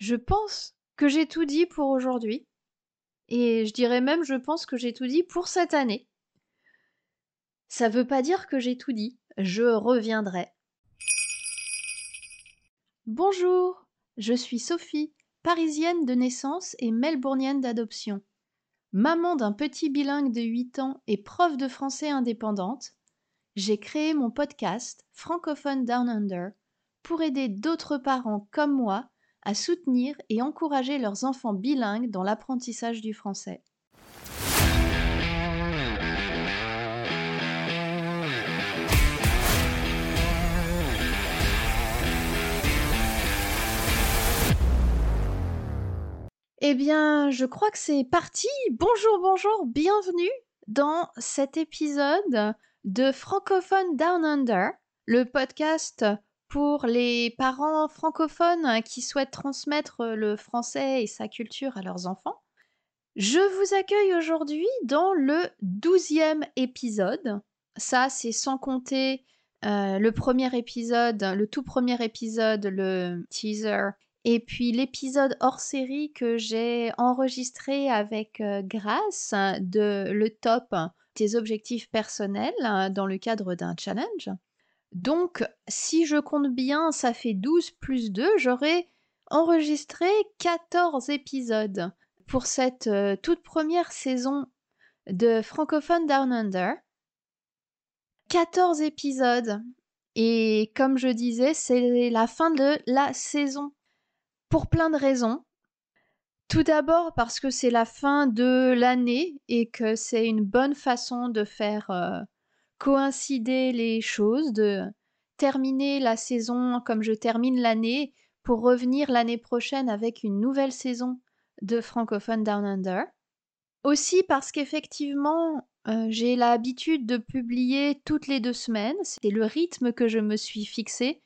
je pense que j'ai tout dit pour aujourd'hui. Et je dirais même, je pense que j'ai tout dit pour cette année. Ça veut pas dire que j'ai tout dit. Je reviendrai. Bonjour, je suis Sophie, parisienne de naissance et melbournienne d'adoption. Maman d'un petit bilingue de 8 ans et prof de français indépendante, j'ai créé mon podcast Francophone Down Under pour aider d'autres parents comme moi à soutenir et encourager leurs enfants bilingues dans l'apprentissage du français. Eh bien, je crois que c'est parti. Bonjour, bonjour, bienvenue dans cet épisode de Francophone Down Under, le podcast pour les parents francophones qui souhaitent transmettre le français et sa culture à leurs enfants. Je vous accueille aujourd'hui dans le douzième épisode. Ça, c'est sans compter euh, le premier épisode, le tout premier épisode, le teaser, et puis l'épisode hors série que j'ai enregistré avec euh, Grâce de le top tes objectifs personnels dans le cadre d'un challenge. Donc, si je compte bien, ça fait 12 plus 2, j'aurai enregistré 14 épisodes pour cette euh, toute première saison de Francophone Down Under. 14 épisodes. Et comme je disais, c'est la fin de la saison. Pour plein de raisons. Tout d'abord parce que c'est la fin de l'année et que c'est une bonne façon de faire euh, coïncider les choses, de terminer la saison comme je termine l'année pour revenir l'année prochaine avec une nouvelle saison de Francophone Down Under. Aussi parce qu'effectivement, euh, j'ai l'habitude de publier toutes les deux semaines, c'est le rythme que je me suis fixé,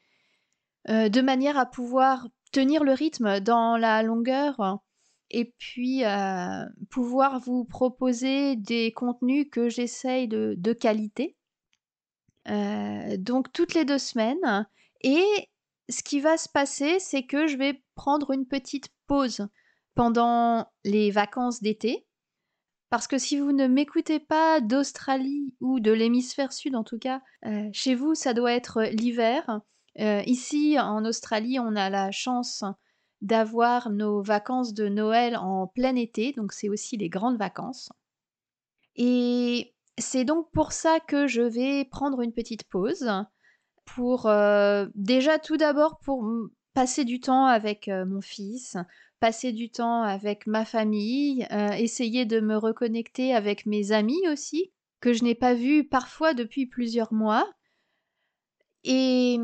euh, de manière à pouvoir tenir le rythme dans la longueur et puis euh, pouvoir vous proposer des contenus que j'essaye de qualité. Euh, donc toutes les deux semaines. Et ce qui va se passer, c'est que je vais prendre une petite pause pendant les vacances d'été. Parce que si vous ne m'écoutez pas d'Australie ou de l'hémisphère sud en tout cas, euh, chez vous ça doit être l'hiver. Euh, ici en Australie on a la chance d'avoir nos vacances de Noël en plein été, donc c'est aussi les grandes vacances. Et c'est donc pour ça que je vais prendre une petite pause pour euh, déjà tout d'abord pour passer du temps avec euh, mon fils, passer du temps avec ma famille, euh, essayer de me reconnecter avec mes amis aussi, que je n'ai pas vus parfois depuis plusieurs mois. Et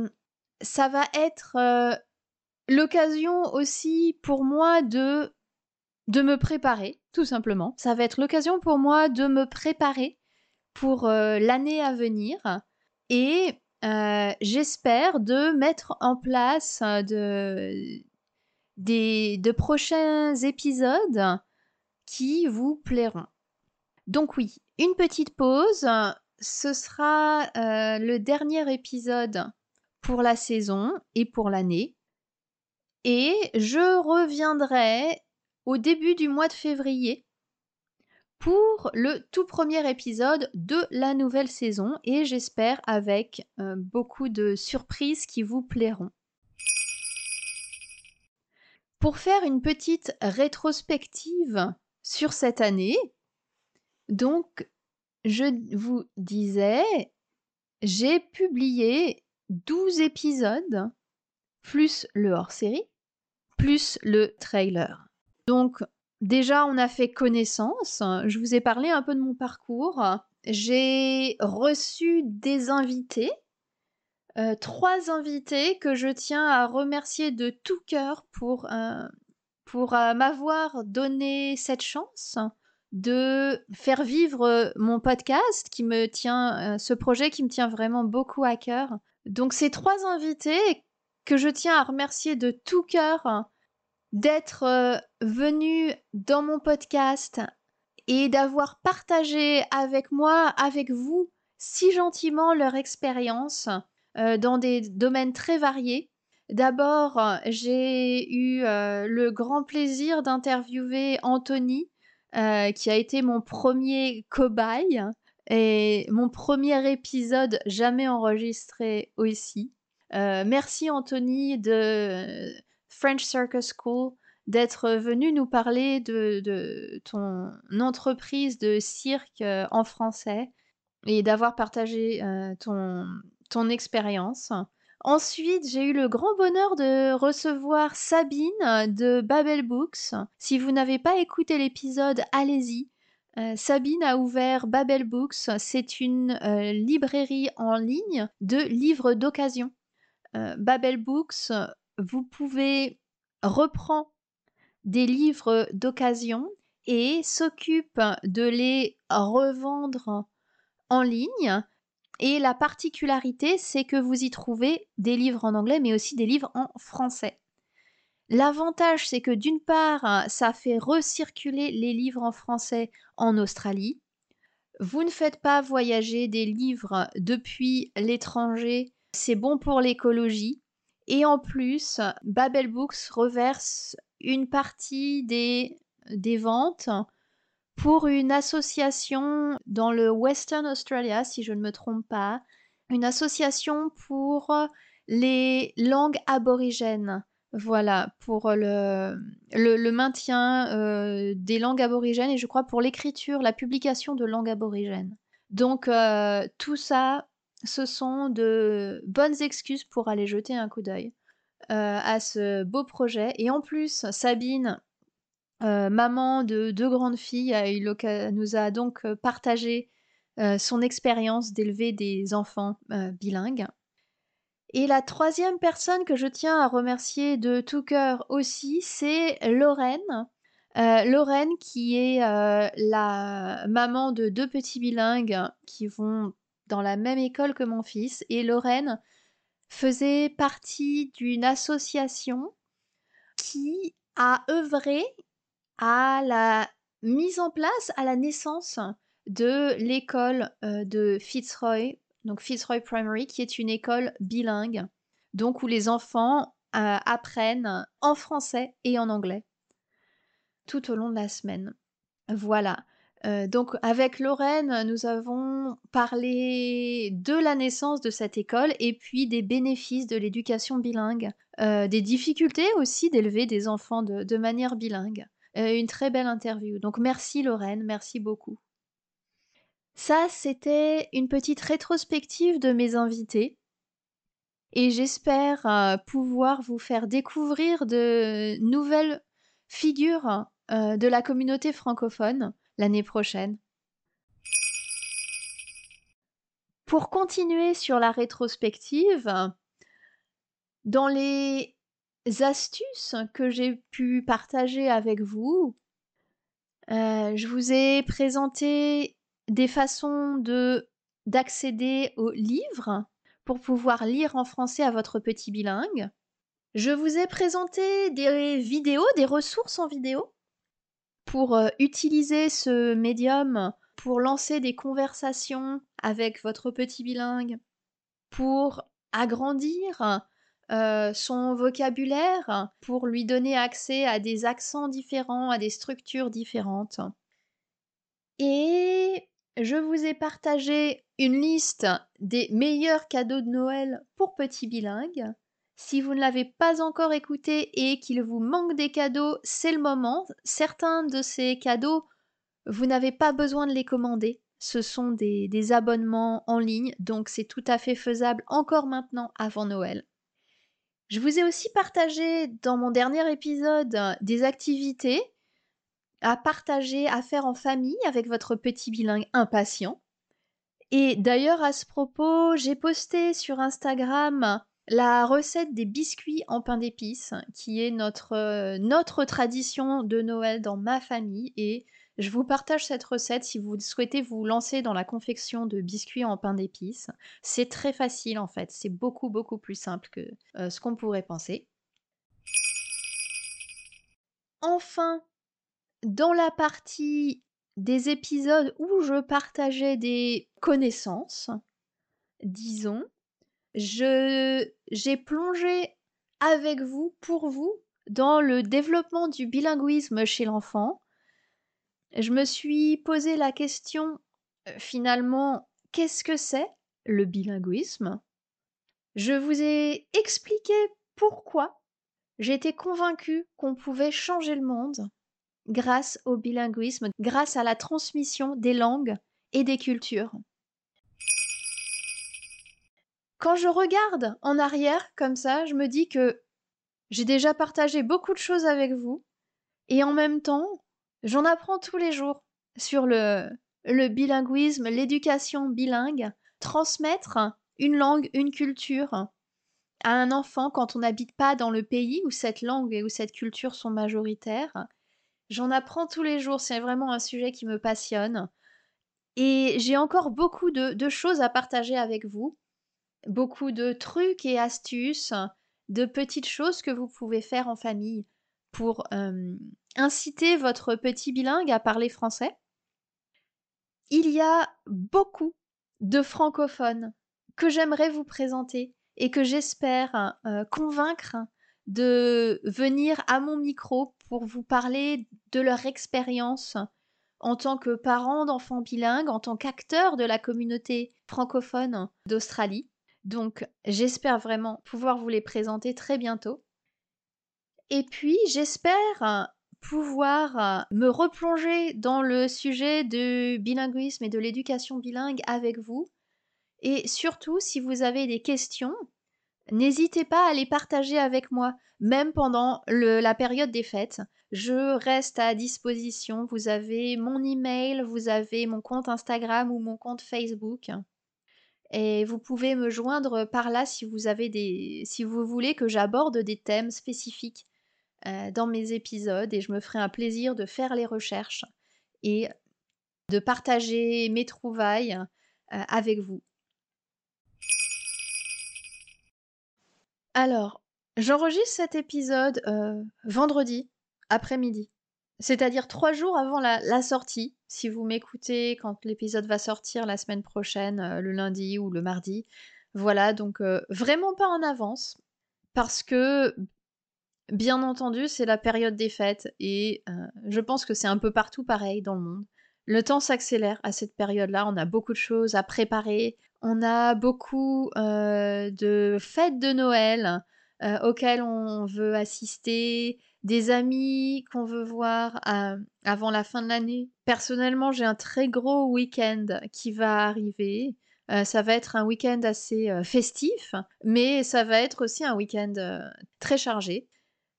ça va être l'occasion aussi pour moi de de me préparer, tout simplement. Ça va être l'occasion pour moi de me préparer pour euh, l'année à venir et euh, j'espère de mettre en place euh, de, des, de prochains épisodes qui vous plairont. Donc oui, une petite pause. Ce sera le dernier épisode pour la saison et pour l'année. Et je reviendrai au début du mois de février pour le tout premier épisode de la nouvelle saison et j'espère avec euh, beaucoup de surprises qui vous plairont. Pour faire une petite rétrospective sur cette année, donc je vous disais, j'ai publié 12 épisodes, plus le hors-série, plus le trailer. Donc Déjà, on a fait connaissance. Je vous ai parlé un peu de mon parcours. J'ai reçu des invités, euh, trois invités que je tiens à remercier de tout cœur pour, euh, euh, m'avoir donné cette chance de faire vivre mon podcast qui me tient, ce projet qui me tient vraiment beaucoup à cœur. Donc ces trois invités que je tiens à remercier de tout cœur d'être euh, venu dans mon podcast et d'avoir partagé avec moi, avec vous, si gentiment leur expérience euh, dans des domaines très variés. D'abord, j'ai eu le grand plaisir d'interviewer Anthony, qui a été mon premier cobaye et mon premier épisode jamais enregistré aussi. merci Anthony de French Circus School d'être venu nous parler de, ton entreprise de cirque en français et d'avoir partagé ton, ton expérience. Ensuite, j'ai eu le grand bonheur de recevoir Sabine de Babel Books. Si vous n'avez pas écouté l'épisode, allez-y. Euh, Sabine a ouvert Babel Books. C'est une euh, librairie en ligne de livres d'occasion. Euh, Babel Books, vous pouvez reprendre des livres d'occasion et s'occupe de les revendre en ligne et la particularité, c'est que vous y trouvez des livres en anglais, mais aussi des livres en français. L'avantage, c'est que d'une part, ça fait recirculer les livres en français en Australie. Vous ne faites pas voyager des livres depuis l'étranger, c'est bon pour l'écologie. Et en plus, Babel Books reverse une partie des, des ventes pour une association dans le Western Australia, si je ne me trompe pas, une association pour les langues aborigènes. Voilà, pour le, le, maintien euh, des langues aborigènes et je crois pour l'écriture, la publication de langues aborigènes. Donc euh, tout ça, ce sont de bonnes excuses pour aller jeter un coup d'œil euh, à ce beau projet. Et en plus, Sabine euh, maman de deux grandes filles, nous a donc euh, partagé euh, son expérience d'élever des enfants bilingues. Et la troisième personne que je tiens à remercier de tout cœur aussi, c'est Lorraine. Lorraine qui est la maman de deux petits bilingues qui vont dans la même école que mon fils. Et Lorraine faisait partie d'une association qui a œuvré à la mise en place, à la naissance de l'école euh, de Fitzroy, donc Fitzroy Primary, qui est une école bilingue, donc où les enfants euh, apprennent en français et en anglais tout au long de la semaine. Voilà. Euh, donc avec Lorraine, nous avons parlé de la naissance de cette école et puis des bénéfices de l'éducation bilingue, des difficultés aussi d'élever des enfants de manière bilingue. Euh, une très belle interview. Donc merci Lorraine, merci beaucoup. Ça, c'était une petite rétrospective de mes invités. Et j'espère euh, pouvoir vous faire découvrir de nouvelles figures euh, de la communauté francophone l'année prochaine. Pour continuer sur la rétrospective, dans les astuces que j'ai pu partager avec vous. Euh, je vous ai présenté des façons de d'accéder aux livres pour pouvoir lire en français à votre petit bilingue. Je vous ai présenté des vidéos, des ressources en vidéo pour euh, utiliser ce médium pour lancer des conversations avec votre petit bilingue, pour agrandir euh, son vocabulaire pour lui donner accès à des accents différents, à des structures différentes. Et je vous ai partagé une liste des meilleurs cadeaux de Noël pour petits bilingues. Si vous ne l'avez pas encore écouté et qu'il vous manque des cadeaux, c'est le moment. Certains de ces cadeaux, vous n'avez pas besoin de les commander. Ce sont des abonnements en ligne, donc c'est tout à fait faisable encore maintenant avant Noël. Je vous ai aussi partagé dans mon dernier épisode des activités à partager, à faire en famille avec votre petit bilingue impatient. Et d'ailleurs, à ce propos, j'ai posté sur Instagram la recette des biscuits en pain d'épices, qui est notre, notre tradition de Noël dans ma famille. Et je vous partage cette recette si vous souhaitez vous lancer dans la confection de biscuits en pain d'épices. C'est très facile en fait, c'est beaucoup beaucoup plus simple que euh, ce qu'on pourrait penser. Enfin, dans la partie des épisodes où je partageais des connaissances, disons, j'ai plongé avec vous, pour vous, dans le développement du bilinguisme chez l'enfant. Je me suis posé la question, euh, finalement, qu'est-ce que c'est le bilinguisme? Je vous ai expliqué pourquoi j'étais convaincue qu'on pouvait changer le monde grâce au bilinguisme, grâce à la transmission des langues et des cultures. Quand je regarde en arrière comme ça, je me dis que j'ai déjà partagé beaucoup de choses avec vous et en même temps, j'en apprends tous les jours sur le, le bilinguisme, l'éducation bilingue, transmettre une langue, une culture à un enfant quand on n'habite pas dans le pays où cette langue et où cette culture sont majoritaires. J'en apprends tous les jours, c'est vraiment un sujet qui me passionne. Et j'ai encore beaucoup de, choses à partager avec vous, beaucoup de trucs et astuces, de petites choses que vous pouvez faire en famille pour euh, inciter votre petit bilingue à parler français. Il y a beaucoup de francophones que j'aimerais vous présenter et que j'espère euh, convaincre de venir à mon micro pour vous parler de leur expérience en tant que parents d'enfants bilingues, en tant qu'acteurs de la communauté francophone d'Australie. Donc j'espère vraiment pouvoir vous les présenter très bientôt. Et puis j'espère pouvoir me replonger dans le sujet du bilinguisme et de l'éducation bilingue avec vous. Et surtout, si vous avez des questions, n'hésitez pas à les partager avec moi, même pendant la période des fêtes. Je reste à disposition. Vous avez mon email, vous avez mon compte Instagram ou mon compte Facebook. Et vous pouvez me joindre par là si vous avez des si vous voulez que j'aborde des thèmes spécifiques euh, dans mes épisodes et je me ferai un plaisir de faire les recherches et de partager mes trouvailles euh, avec vous. Alors, j'enregistre cet épisode euh, vendredi après-midi. C'est-à-dire trois jours avant la, sortie. Si vous m'écoutez quand l'épisode va sortir la semaine prochaine, euh, le lundi ou le mardi. Voilà, donc euh, vraiment pas en avance. Parce que, bien entendu, c'est la période des fêtes. Et euh, je pense que c'est un peu partout pareil dans le monde. Le temps s'accélère à cette période-là. On a beaucoup de choses à préparer. On a beaucoup de fêtes de Noël auxquelles on veut assister des amis qu'on veut voir avant la fin de l'année. Personnellement, j'ai un très gros week-end qui va arriver. Euh, ça va être un week-end assez euh, festif, mais ça va être aussi un week-end euh, très chargé.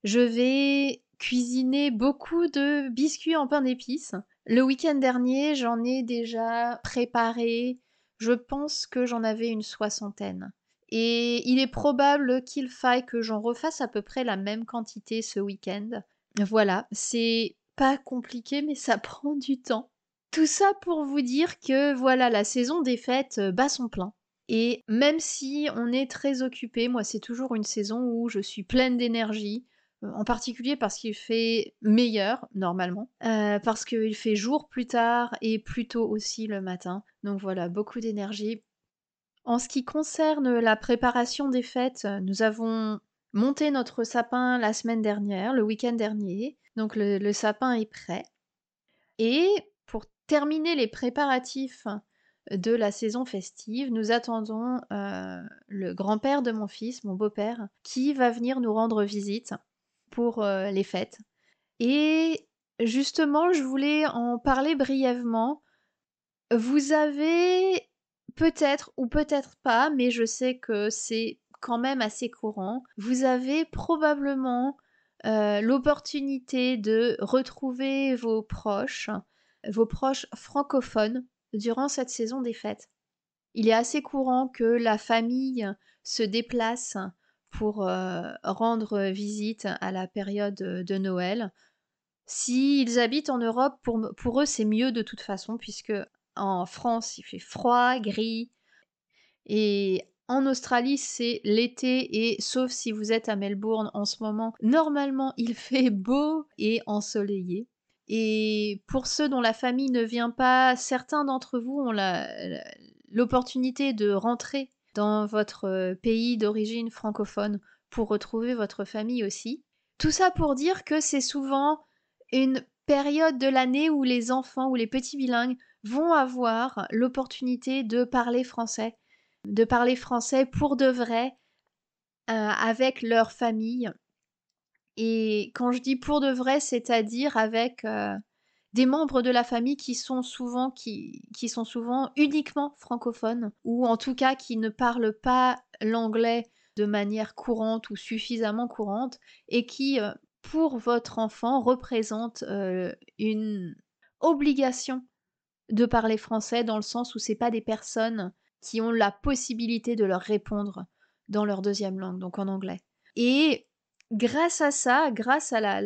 Je vais cuisiner beaucoup de biscuits en pain d'épices. Le week-end dernier, j'en ai déjà préparé, je pense que j'en avais une soixantaine. Et il est probable qu'il faille que j'en refasse à peu près la même quantité ce week-end. Voilà, c'est pas compliqué, mais ça prend du temps. Tout ça pour vous dire que voilà, la saison des fêtes euh, bat son plein. Et même si on est très occupé, moi c'est toujours une saison où je suis pleine d'énergie, euh, en particulier parce qu'il fait meilleur normalement, euh, parce qu'il fait jour plus tard et plus tôt aussi le matin. Donc voilà, beaucoup d'énergie. En ce qui concerne la préparation des fêtes, nous avons monté notre sapin la semaine dernière, le week-end dernier. Donc le, sapin est prêt. Et pour terminer les préparatifs de la saison festive, nous attendons euh, le grand-père de mon fils, mon beau-père, qui va venir nous rendre visite pour euh, les fêtes. Et justement, je voulais en parler brièvement. Vous avez peut-être ou peut-être pas, mais je sais que c'est quand même assez courant. Vous avez probablement euh, l'opportunité de retrouver vos proches, vos proches francophones durant cette saison des fêtes. Il est assez courant que la famille se déplace pour euh, rendre visite à la période de Noël. S'ils habitent en Europe, pour, pour eux, c'est mieux de toute façon, puisque en France, il fait froid, gris. Et en Australie, c'est l'été et sauf si vous êtes à Melbourne en ce moment, normalement, il fait beau et ensoleillé. Et pour ceux dont la famille ne vient pas, certains d'entre vous ont l'opportunité de rentrer dans votre pays d'origine francophone pour retrouver votre famille aussi. Tout ça pour dire que c'est souvent une période de l'année où les enfants ou les petits bilingues vont avoir l'opportunité de parler français, de parler français pour de vrai euh, avec leur famille. Et quand je dis pour de vrai, c'est-à-dire avec euh, des membres de la famille qui sont souvent qui, sont souvent uniquement francophones ou en tout cas qui ne parlent pas l'anglais de manière courante ou suffisamment courante et qui euh, pour votre enfant représentent euh, une obligation de parler français dans le sens où c'est pas des personnes qui ont la possibilité de leur répondre dans leur deuxième langue, donc en anglais. Et grâce à ça, grâce à la,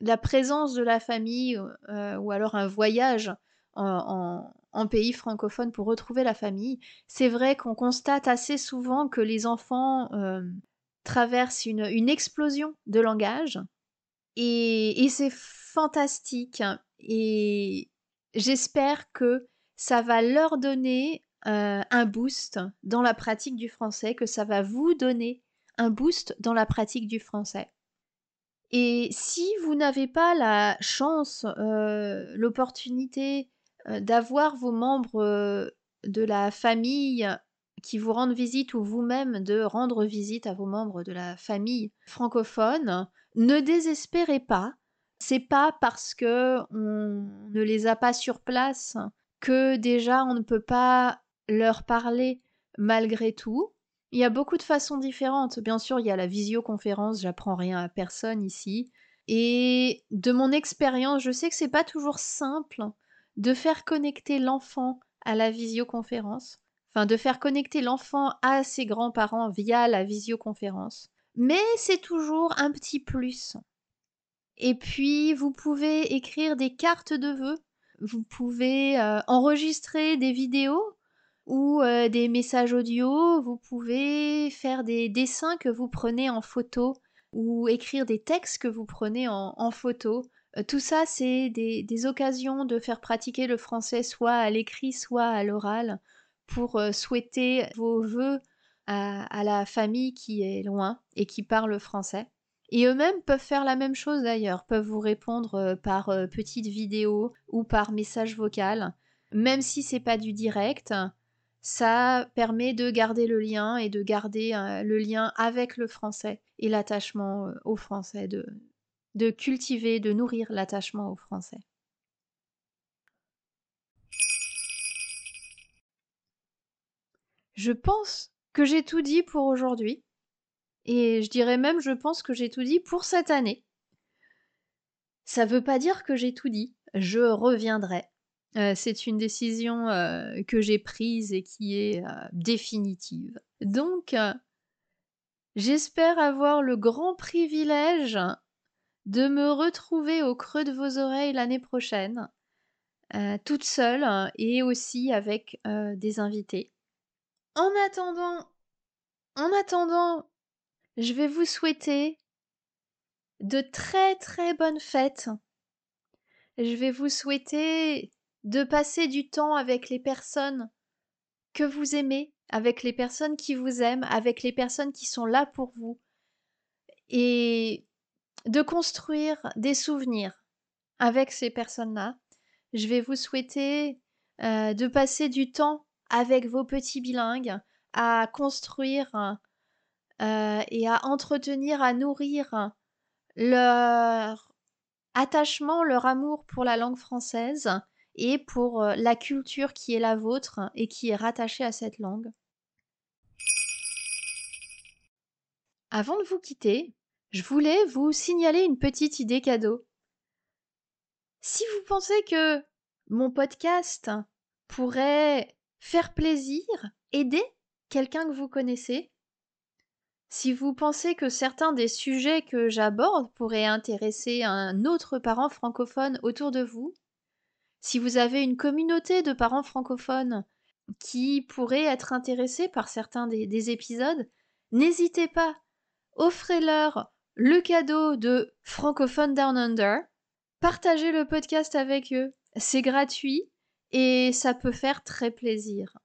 la, présence de la famille ou alors un voyage en, pays francophone pour retrouver la famille, c'est vrai qu'on constate assez souvent que les enfants traversent une, explosion de langage et, c'est fantastique et j'espère que ça va leur donner euh, un boost dans la pratique du français, que ça va vous donner un boost dans la pratique du français. Et si vous n'avez pas la chance, euh, l'opportunité euh, d'avoir vos membres de la famille qui vous rendent visite ou vous-même de rendre visite à vos membres de la famille francophone, ne désespérez pas. C'est pas parce que on ne les a pas sur place que déjà on ne peut pas leur parler malgré tout. Il y a beaucoup de façons différentes. Bien sûr, il y a la visioconférence, j'apprends rien à personne ici. Et de mon expérience, je sais que c'est pas toujours simple de faire connecter l'enfant à la visioconférence, de faire connecter l'enfant à ses grands-parents via la visioconférence. Mais c'est toujours un petit plus. Et puis, vous pouvez écrire des cartes de vœux, vous pouvez euh, enregistrer des vidéos ou euh, des messages audio, vous pouvez faire des dessins que vous prenez en photo ou écrire des textes que vous prenez en, photo. Euh, tout ça, c'est des, occasions de faire pratiquer le français soit à l'écrit, soit à l'oral, pour euh, souhaiter vos voeux à, la famille qui est loin et qui parle français. Et eux-mêmes peuvent faire la même chose d'ailleurs, peuvent vous répondre par petite vidéo ou par message vocal, même si c'est pas du direct ça permet de garder le lien et de garder euh, le lien avec le français et l'attachement euh, au français, de, de cultiver, de nourrir l'attachement au français. Je pense que j'ai tout dit pour aujourd'hui. Et je dirais même, je pense que j'ai tout dit pour cette année. Ça veut pas dire que j'ai tout dit. Je reviendrai euh, c'est une décision euh, que j'ai prise et qui est euh, définitive. Donc, j'espère avoir le grand privilège de me retrouver au creux de vos oreilles l'année prochaine, toute seule et aussi avec des invités. En attendant, en attendant, je vais vous souhaiter de très très bonnes fêtes. Je vais vous souhaiter de passer du temps avec les personnes que vous aimez, avec les personnes qui vous aiment, avec les personnes qui sont là pour vous, et de construire des souvenirs avec ces personnes-là. Je vais vous souhaiter euh, de passer du temps avec vos petits bilingues, à construire euh, et à entretenir, à nourrir leur attachement, leur amour pour la langue française et pour euh, la culture qui est la vôtre et qui est rattachée à cette langue. Avant de vous quitter, je voulais vous signaler une petite idée cadeau. Si vous pensez que mon podcast pourrait faire plaisir, aider quelqu'un que vous connaissez, si vous pensez que certains des sujets que j'aborde pourraient intéresser un autre parent francophone autour de vous, si vous avez une communauté de parents francophones qui pourraient être intéressés par certains des, épisodes, n'hésitez pas, offrez-leur le cadeau de Francophone Down Under, partagez le podcast avec eux, c'est gratuit et ça peut faire très plaisir.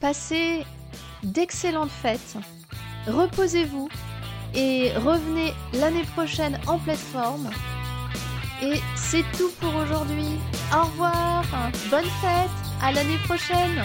Passez d'excellentes fêtes. Reposez-vous et revenez l'année prochaine en pleine forme. Et c'est tout pour aujourd'hui. Au revoir, bonne fête, à l'année prochaine.